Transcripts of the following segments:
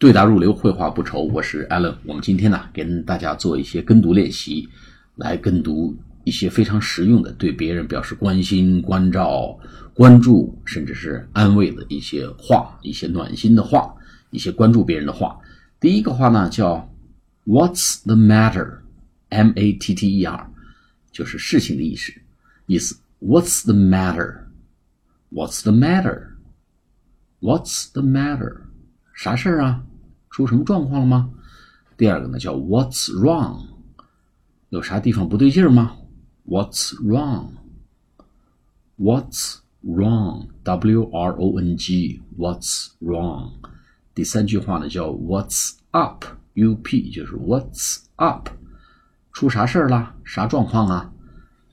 对答如流，绘画不愁。我是 Allen。我们今天呢，跟大家做一些跟读练习，来跟读一些非常实用的，对别人表示关心、关照、关注，甚至是安慰的一些话，一些暖心的话，一些关注别人的话。第一个话呢，叫 What's the matter？M A T T E R，就是事情的意思。意思 What's the matter？What's the matter？What's the matter？啥事儿啊？出什么状况了吗？第二个呢叫 What's wrong？有啥地方不对劲儿吗？What's wrong？What's wrong？W R O N G？What's wrong？第三句话呢叫 What's up？U P 就是 What's up？出啥事儿了？啥状况啊？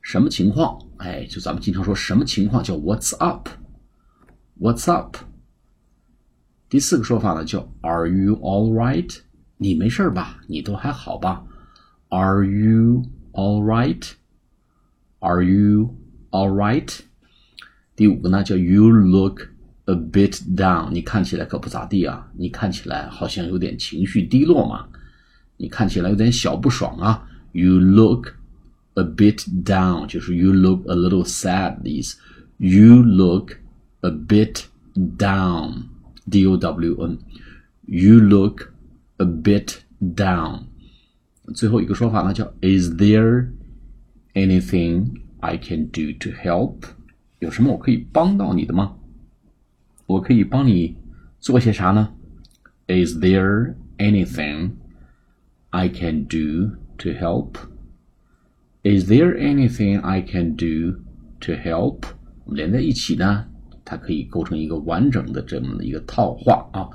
什么情况？哎，就咱们经常说什么情况叫 What's up？What's up？第四个说法呢，叫 Are you all right？你没事吧？你都还好吧？Are you all right？Are you all right？第五个呢，叫 You look a bit down。你看起来可不咋地啊，你看起来好像有点情绪低落嘛，你看起来有点小不爽啊。You look a bit down，就是 You look a little sad 的意思。You look a bit down。D O W N. You look a bit down. 最后一个说法呢，叫 Is there anything I can do to help？有什么我可以帮到你的吗？我可以帮你做些啥呢？Is there anything I can do to help? Is there anything I can do to help？我们连在一起呢， 它可以构成一个完整的这么的一个套话啊。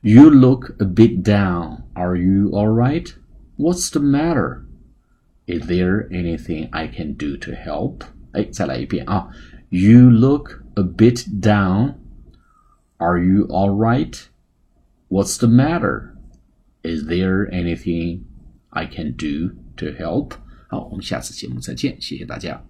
You look a bit down. Are you all right? What's the matter? Is there anything I can do to help? 哎，再来一遍啊。You look a bit down. Are you all right? What's the matter? Is there anything I can do to help? 好，我们下次节目再见，谢谢大家。